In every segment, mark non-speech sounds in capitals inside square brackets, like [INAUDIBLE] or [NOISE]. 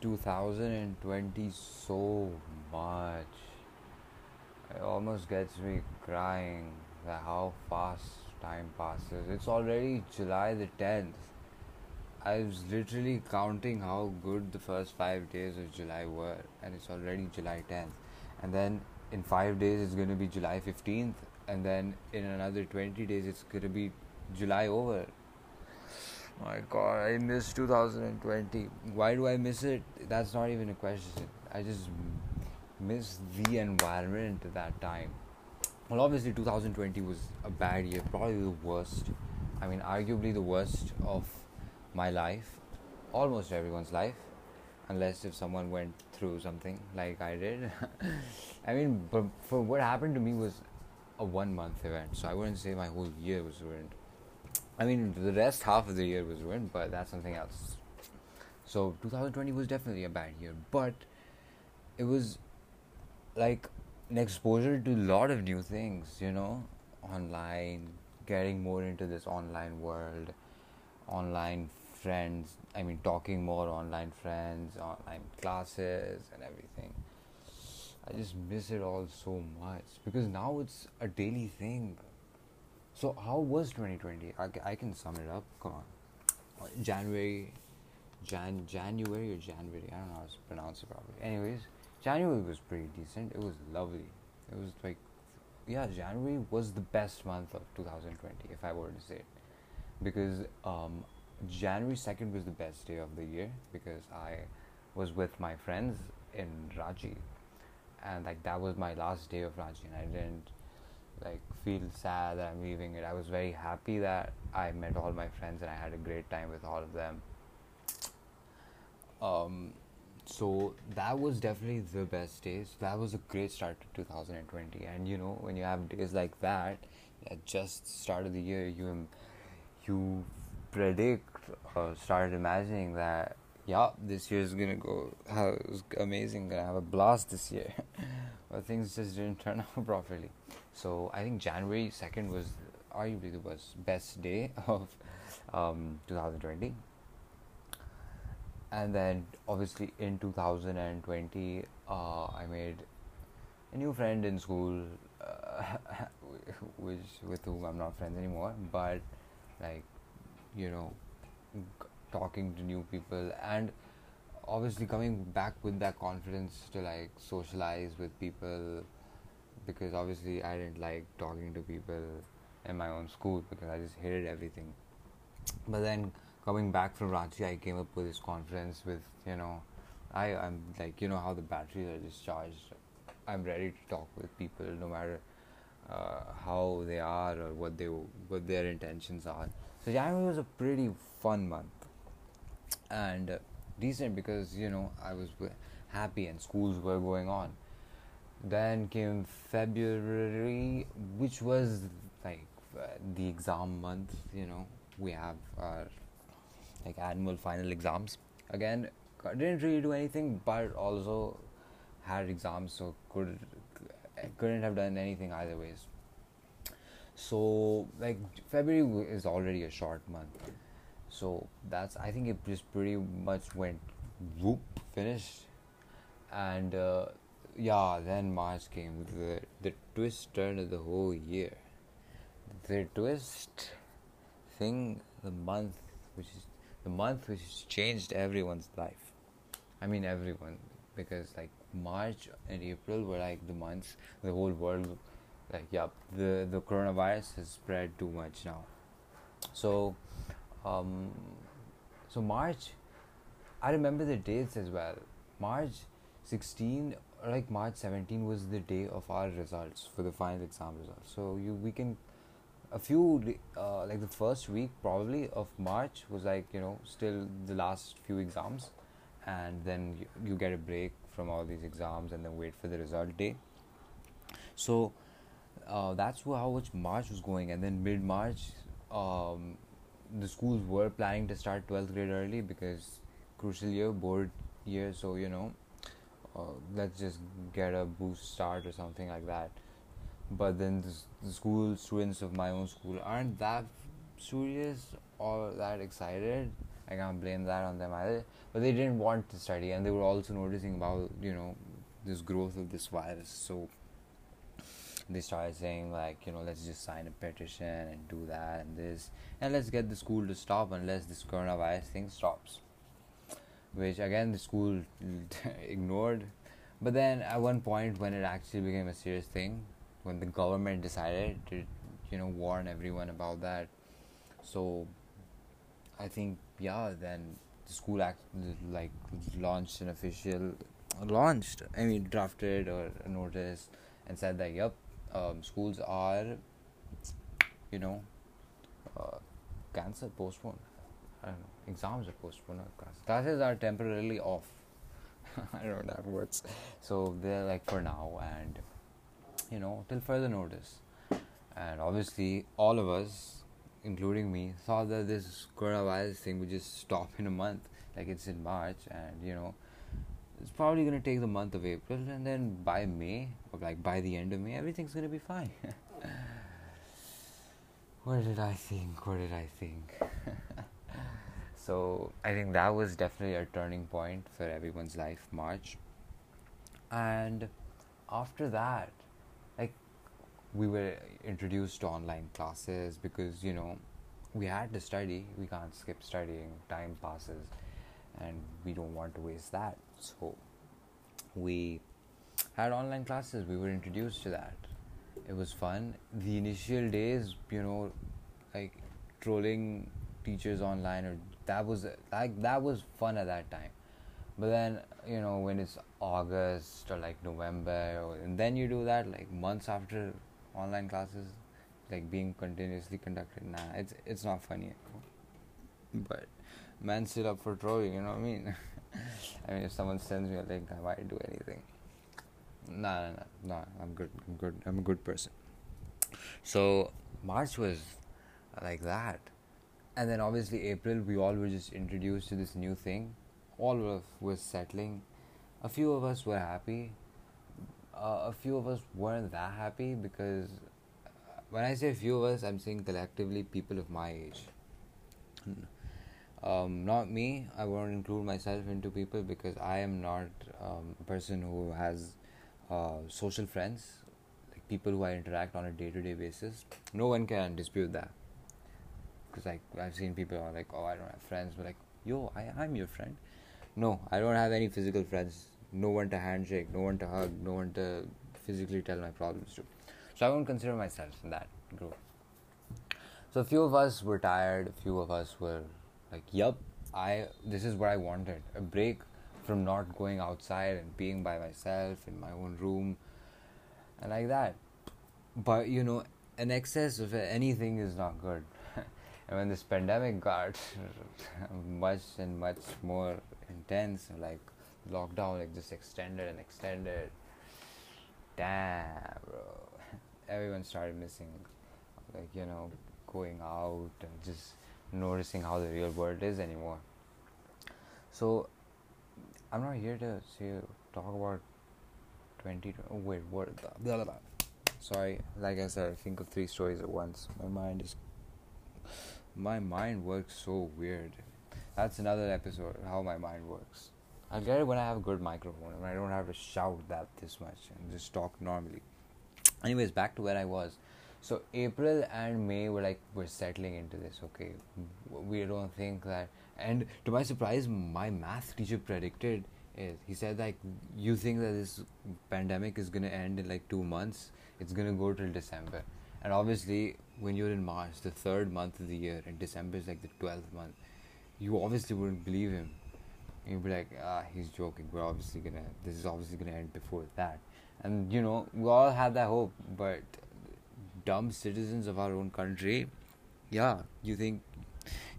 2020 so much. It almost gets me crying that how fast time passes. It's already July the 10th. I was literally counting how good the first five days of July were, and it's already July 10th. And then in five days, it's going to be July 15th, and then in another 20 days, it's going to be July over. My god, I miss 2020. Why do I miss it? That's not even a question. I just miss the environment at that time. Well, obviously, 2020 was a bad year, probably the worst. I mean, arguably the worst of my life, almost everyone's life, unless if someone went through something like I did. [LAUGHS] I mean, but for what happened to me was a one month event, so I wouldn't say my whole year was ruined. I mean, the rest half of the year was ruined, but that's something else. So 2020 was definitely a bad year, but it was like an exposure to a lot of new things, you know, online, getting more into this online world, online friends, I mean, talking more online friends, online classes, and everything. I just miss it all so much because now it's a daily thing. So, how was 2020? I, I can sum it up. Come on. January, Jan, January or January? I don't know how to pronounce it properly. Anyways, January was pretty decent. It was lovely. It was like, yeah, January was the best month of 2020, if I were to say it. Because um, January 2nd was the best day of the year because I was with my friends in Ranchi. And like that was my last day of Ranchi, and I didn't like feel sad that I'm leaving it. I was very happy that I met all my friends and I had a great time with all of them. Um, so that was definitely the best days. That was a great start to 2020. And you know, when you have days like that, at just start of the year, you you predict or start imagining that yeah, this year is gonna go [LAUGHS] how amazing, gonna have a blast this year. [LAUGHS] but things just didn't turn [LAUGHS] out properly. So I think January second was arguably the best best day [LAUGHS] of um, 2020. And then obviously in 2020, uh, I made a new friend in school, uh, [LAUGHS] which with whom I'm not friends anymore. But like, you know, talking to new people and obviously coming back with that confidence to like socialize with people because obviously I didn't like talking to people in my own school because I just hated everything. But then coming back from Ranchi, I came up with this confidence with you know, I I'm like you know how the batteries are discharged. I'm ready to talk with people no matter uh, how they are or what they what their intentions are. So January was a pretty fun month and uh, decent because you know I was happy and schools were going on. Then came February, which was like uh, the exam month. You know, we have our like annual final exams. Again, didn't really do anything, but also had exams, so could couldn't have done anything either ways. So like February is already a short month so that's i think it just pretty much went whoop finished and uh, yeah then march came the the twist turn of the whole year. The twist thing the month which is the month which has changed everyone's life. I mean everyone because like march and april were like the months the whole world like yeah the the coronavirus has spread too much now. So um, so March, I remember the dates as well. March 16, like March 17 was the day of our results for the final exam results. So you we can a few uh, like the first week probably of March was like you know still the last few exams, and then you, you get a break from all these exams and then wait for the result day. So uh, that's how much March was going, and then mid March, um, the schools were planning to start 12th grade early because crucial year board year so you know uh, let's just get a boost start or something like that but then the, the school students of my own school aren't that serious or that excited I can't blame that on them either. But they didn't want to study, and they were also noticing about you know this growth of this virus. So they started saying like you know let's just sign a petition and do that and this and let's get the school to stop unless this coronavirus thing stops which again the school [LAUGHS] ignored but then at one point when it actually became a serious thing when the government decided to you know warn everyone about that so i think yeah then the school act like launched an official launched i mean drafted or a notice and said that yep um, schools are, you know, uh, cancelled, postponed. I don't know. Exams are postponed. Classes. classes are temporarily off. [LAUGHS] I don't know that words. So they're like for now, and you know, till further notice. And obviously, all of us, including me, thought that this coronavirus thing would just stop in a month, like it's in March, and you know it's probably to take the month of April, and then by May, or like by the end of May, everything's to be fine. [LAUGHS] what did I think? What did I think? [LAUGHS] so I think that was definitely a turning point for everyone's life, March. And after that, like we were introduced to online classes because you know we had to study. We can't skip studying. Time passes and we don't want to waste that. So we had online classes. We were introduced to that. It was fun. The initial days, you know, like trolling teachers online or that was like that was fun at that time. But then, you know, when it's August or like November or, and then you do that like months after online classes like being continuously conducted, nah, it's it's not funny. But man sit up for trolling, you know what I mean? [LAUGHS] I mean, if someone sends me a link, I might do anything. Nah, nah, nah, nah. I'm good. I'm good. I'm a good person. So March was like that, and then obviously April, we all were just introduced to this new thing. All of us was settling. A few of us were happy. Uh, a few of us weren't that happy because when I say a few of us, I'm saying collectively people of my age um, not me. I won't include myself into people because I am not um, a person who has uh, social friends, like people who I interact on a day to day basis. No one can dispute that. Because like I've seen people are like, oh, I don't have friends, but like, yo, I I'm your friend. No, I don't have any physical friends. No one to handshake, no one to hug, no one to physically tell my problems to. So I won't consider myself in that group. So a few of us were tired. A few of us were like yup i this is what i wanted a break from not going outside and being by myself in my own room and like that but you know an excess of anything is not good and when this pandemic got [LAUGHS] much and much more intense like lockdown like just extended and extended damn bro [LAUGHS] everyone started missing like you know going out and just noticing how the real world is anymore. So, I'm not here to say, talk about 20. Oh, wait, what? Blah, blah, blah. Sorry, like I said, I think of three stories at once. My mind is. My mind works so weird. That's another episode, how my mind works. I'll get it when I have a good microphone and I don't have to shout that this much and just talk normally. Anyways, back to where I was. So April and May were like we're settling into this. Okay, we don't think that. And to my surprise, my math teacher predicted he said like you think that this pandemic is gonna end in like two months. It's gonna go till December. And obviously, when you're in March, the third month of the year, and December is like the twelfth month, you obviously wouldn't believe him. You'd be like, ah, he's joking. We're obviously gonna. This is obviously gonna end before that. And you know, we all had that hope, but dumb citizens of our own country, yeah, you think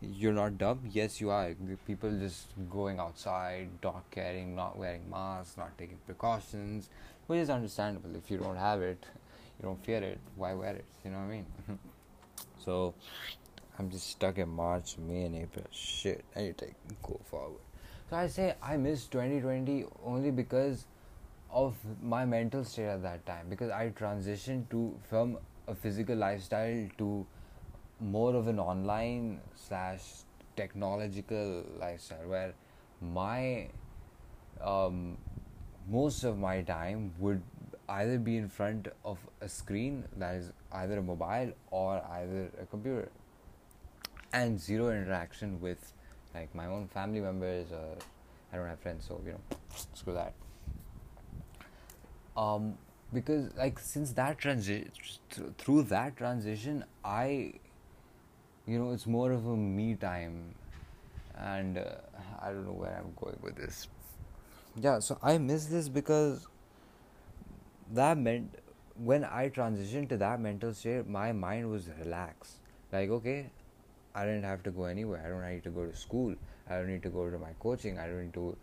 you're not dumb? Yes, you are. People just going outside, not caring, not wearing masks, not taking precautions, which is understandable. If you don't have it, you don't fear it, why wear it? You know what I mean? [LAUGHS] so, I'm just stuck in March, May, and April. Shit, I need to go forward. So I say I miss 2020 only because of my mental state at that time because I transitioned to from a physical lifestyle to more of an online slash technological lifestyle where my um, most of my time would either be in front of a screen that is either a mobile or either a computer. And zero interaction with like my own family members or I don't have friends so you know screw that. Um because like since that transition through that transition I you know it's more of a me time. And uh, I don't know where I'm going with this. Yeah so I miss this because that meant when I transitioned to that mental state, my mind was relaxed. Like, okay, I didn't have to go anywhere. I don't need to go to school. I don't need to go to my coaching. I don't need to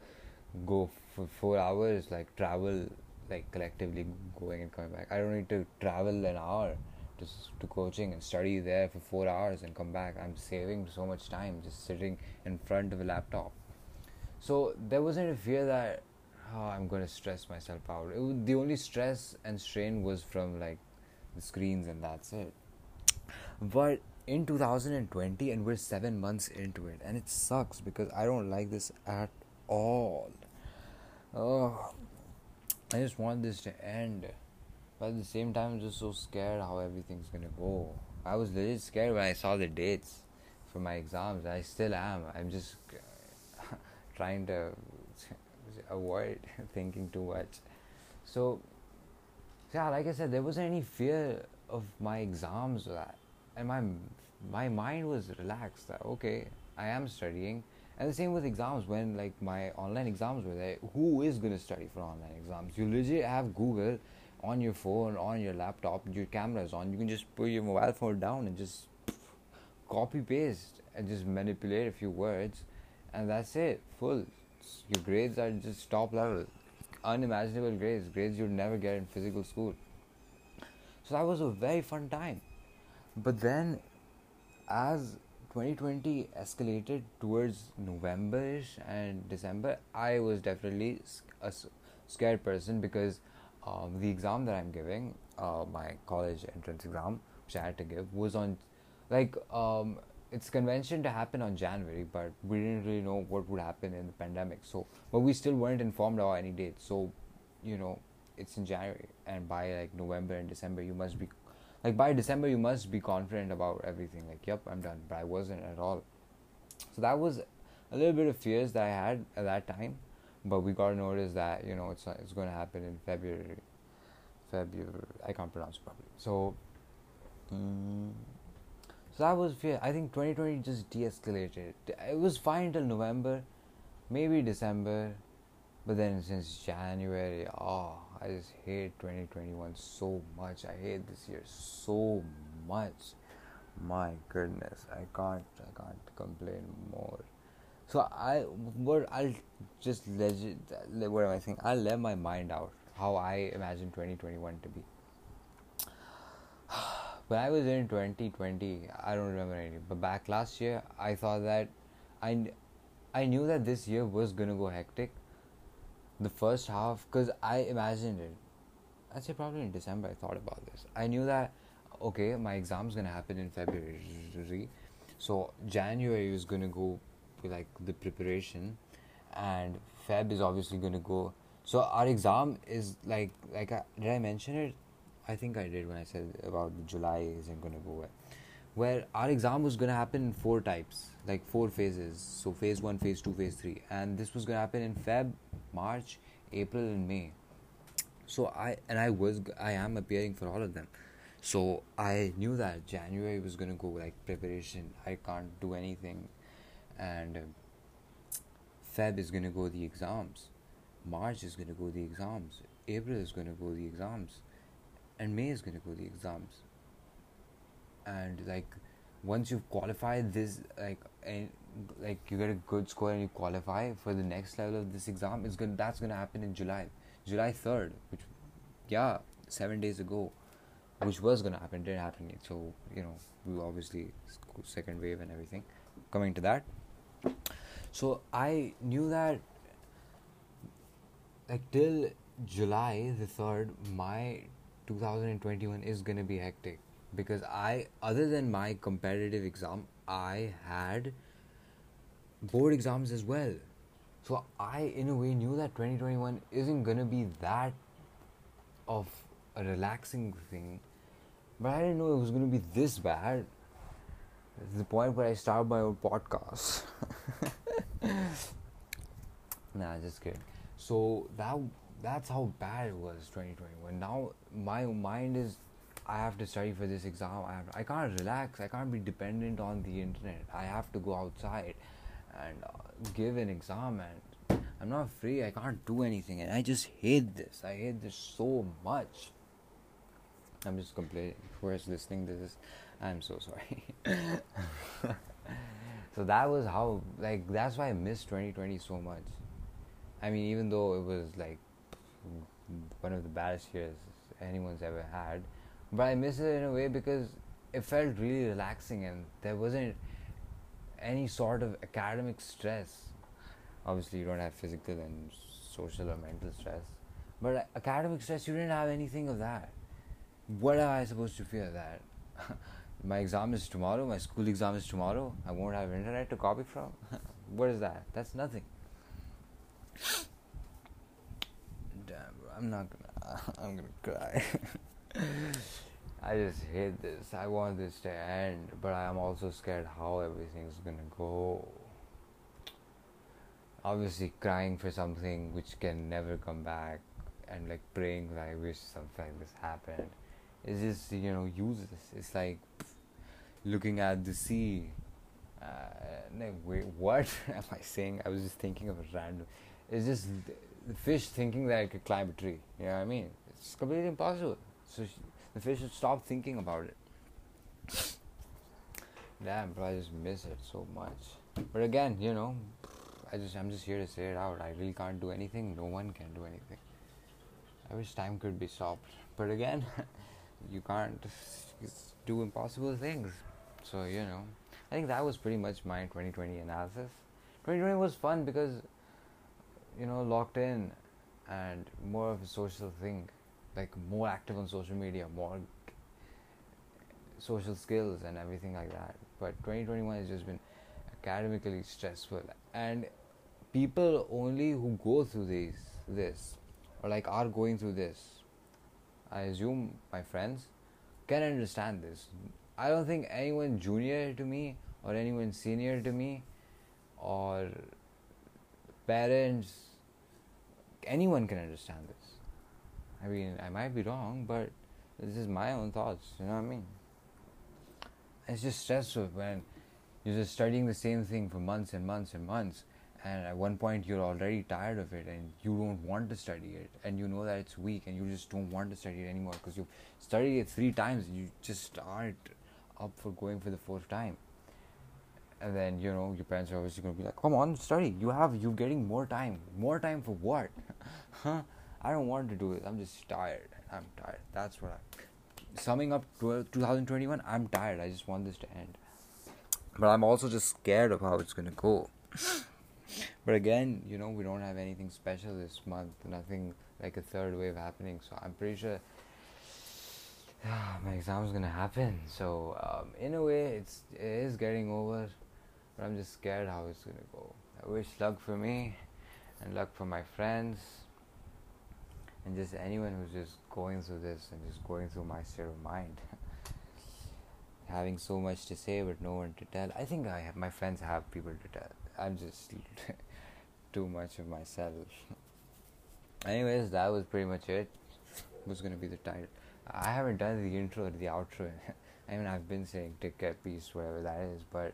go for four hours, like travel, like collectively going and coming back. I don't need to travel an hour to, to coaching and study there for four hours and come back. I'm saving so much time just sitting in front of a laptop. So there wasn't a fear that oh, I'm going to stress myself out. The only stress and strain was from like the screens, and that's it. But in 2020, and we're seven months into it, and it sucks because I don't like this at all. Oh, I just want this to end. But at the same time, I'm just so scared how everything's gonna go. I was legit scared when I saw the dates for my exams. I still am. I'm just [LAUGHS] trying to avoid thinking too much. So, yeah, like I said, there wasn't any fear of my exams that, and my my mind was relaxed. That okay, I am studying, and the same with exams. When like my online exams were there, who is gonna study for online exams? You legit have Google on your phone, on your laptop, your camera is on. You can just put your mobile phone down and just copy paste and just manipulate a few words, and that's it. Full your grades are just top level, unimaginable grades, grades you'd never get in physical school. So that was a very fun time. But then, as 2020 escalated towards Novemberish and December, I was definitely a scared person because um, the exam that I'm giving, uh, my college entrance exam, which I had to give, was on like um, it's convention to happen on January, but we didn't really know what would happen in the pandemic. So, but we still weren't informed about any date. So, you know, it's in January, and by like November and December, you must be, like by December, you must be confident about everything. Like, yep, I'm done. But I wasn't at all. So that was a little bit of fears that I had at that time, but we got notice that you know it's it's going to happen in February. February, I can't pronounce properly. So. Um, so that was fear. I think 2020 just de-escalated. It was fine till November, maybe December, but then since January, oh, I just hate 2021 so much. I hate this year so much. My goodness, I can't, I can't complain more. So I, what I'll just legit, what am I saying? I'll let my mind out how I imagine 2021 to be when I was in 2020, I don't remember anything, but back last year, I thought that I, I knew that this year was gonna go hectic. The first half, because I imagined it. I'd say probably in December, I thought about this. I knew that, okay, my exam's gonna happen in February, so January is gonna go like the preparation, and Feb is obviously gonna go. So our exam is like like I, did I mention it? I think I did when I said about July isn't going to go well. Where our exam was going to happen in four types, like four phases. So phase one, phase two, phase three, and this was going to happen in Feb, March, April, and May. So I and I was I am appearing for all of them. So I knew that January was going to go like preparation. I can't do anything, and um, Feb is going to go the exams. March is going to go the exams. April is going to go the exams and May is going to go the exams. And like once you've qualified this, like and like you get a good score and you qualify for the next level of this exam, it's going that's going to happen in July, July third, which yeah, seven days ago, which was going to happen didn't happen yet. So you know we obviously second wave and everything coming to that. So I knew that like till July the third, my 2021 is going to be hectic because I, other than my competitive exam, I had board exams as well. So I, in a way, knew that 2021 isn't gonna be that of a relaxing thing, but I didn't know it was gonna be this bad. The point where I start my own podcast. [LAUGHS] nah, just kidding. So that that's how bad it was 2021. Now my mind is I have to study for this exam. I have, I can't relax. I can't be dependent on the internet. I have to go outside and uh, give an exam and I'm not free. I can't do anything and I just hate this. I hate this so much. I'm just complaining. Whoever's listening this, I'm so sorry. [LAUGHS] so that was how like that's why I missed 2020 so much. I mean, even though it was like one of the baddest years anyone's ever had, but I miss it in a way because it felt really relaxing and there wasn't any sort of academic stress. Obviously, you don't have physical and social or mental stress, but academic stress, you didn't have anything of that. What am I supposed to fear that? [LAUGHS] my exam is tomorrow, my school exam is tomorrow, I won't have internet to copy from? [LAUGHS] what is that? That's nothing. I'm not gonna, [LAUGHS] I'm gonna cry. [LAUGHS] I just hate this. I want this to end, but I am also scared how everything's gonna go. Obviously, crying for something which can never come back, and like praying that I wish something like this happened, is just you know useless. It's like looking at the sea. Uh, wait, [LAUGHS] what am I saying? I was just thinking of a random. It's just the fish thinking that I could climb a tree. You know what I mean? It's completely impossible. So. She, the fish should stop thinking about it. Damn, bro, I just miss it so much. But again, you know, I just I'm just here to say it out. I really can't do anything. No one can do anything. I wish time could be stopped, but again, [LAUGHS] you can't do impossible things. So you know, I think that was pretty much my 2020 analysis. 2020 was fun because you know locked in and more of a social thing like more active on social media, more social skills and everything like that. But 2021 has just been academically stressful, and people only who go through these this or like are going through this, I assume my friends can understand this. I don't think anyone junior to me or anyone senior to me or parents anyone can understand this I mean, I might be wrong, but this is my own thoughts. You know what I mean? It's just stressful when you're just studying the same thing for months and months and months, and at one point you're already tired of it and you don't want to study it, and you know that it's weak and you just don't want to study it anymore because you've studied it three times and you just aren't up for going for the fourth time. And then you know your parents are obviously gonna be like, "Come on, study. You have you're getting more time. More time for what? [LAUGHS] huh? I don't want to do it. I'm just tired. I'm tired. That's what I'm. Summing up 2021, I'm tired. I just want this to end. But I'm also just scared of how it's gonna go. [LAUGHS] but again, you know, we don't have anything special this month. Nothing like a third wave happening. So I'm pretty sure [SIGHS] my exam is gonna happen. So um, in a way, it's it is getting over. But I'm just scared how it's gonna go. I wish luck for me and luck for my friends and just anyone who's just going through this and just going through my state of mind. [LAUGHS] Having so much to say but no one to tell. I think i have my friends have people to tell. I'm just [LAUGHS] too much of myself. [LAUGHS] Anyways that was pretty much it. Was to be the title. I haven't done the intro or the outro i mean i've been saying take care peace whatever that is but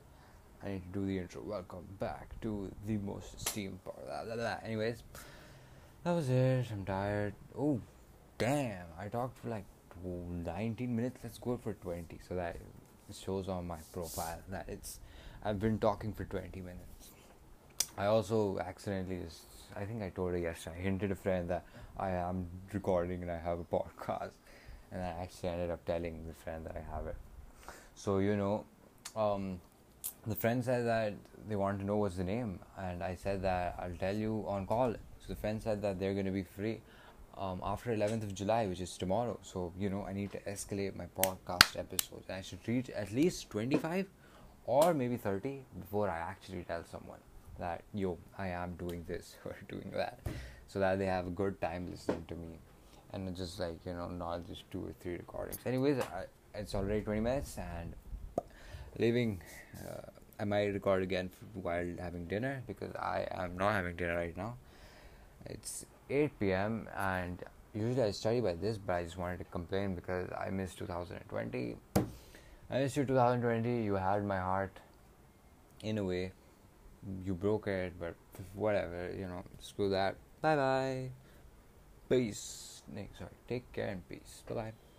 i need to do the intro welcome back to the most esteemed part blah, blah, blah. anyways that was it. I'm tired. Oh, damn. I talked for like 19 minutes. Let's go for 20 so that shows on my profile that it's I've been talking for 20 minutes. I also accidentally just I think I told her yesterday. I hinted a friend that I am recording and I have a podcast, and I actually ended up telling the friend that I have it. So you know, um, the friend said that they want to know what's the name, and I said that I'll tell you on call. So the friend said that they're going to be free um, after 11th of July, which is tomorrow. So you know, I need to escalate my podcast episodes. I should reach at least 25 or maybe 30 before I actually tell someone. that yo I am doing this [LAUGHS] or doing that, so that they have a good time listening to me, and just like you know not just two or three recordings. Anyways, I, it's already twenty minutes and leaving. Uh, I might record again while having dinner because I am not having dinner right now. It's 8 p.m. and usually I study by this, but I just wanted to complain because I missed 2020. I missed you 2020. You had my heart in a way. You broke it, but whatever, you know, screw that. Bye bye. Peace. sorry. Take care and peace. Bye bye.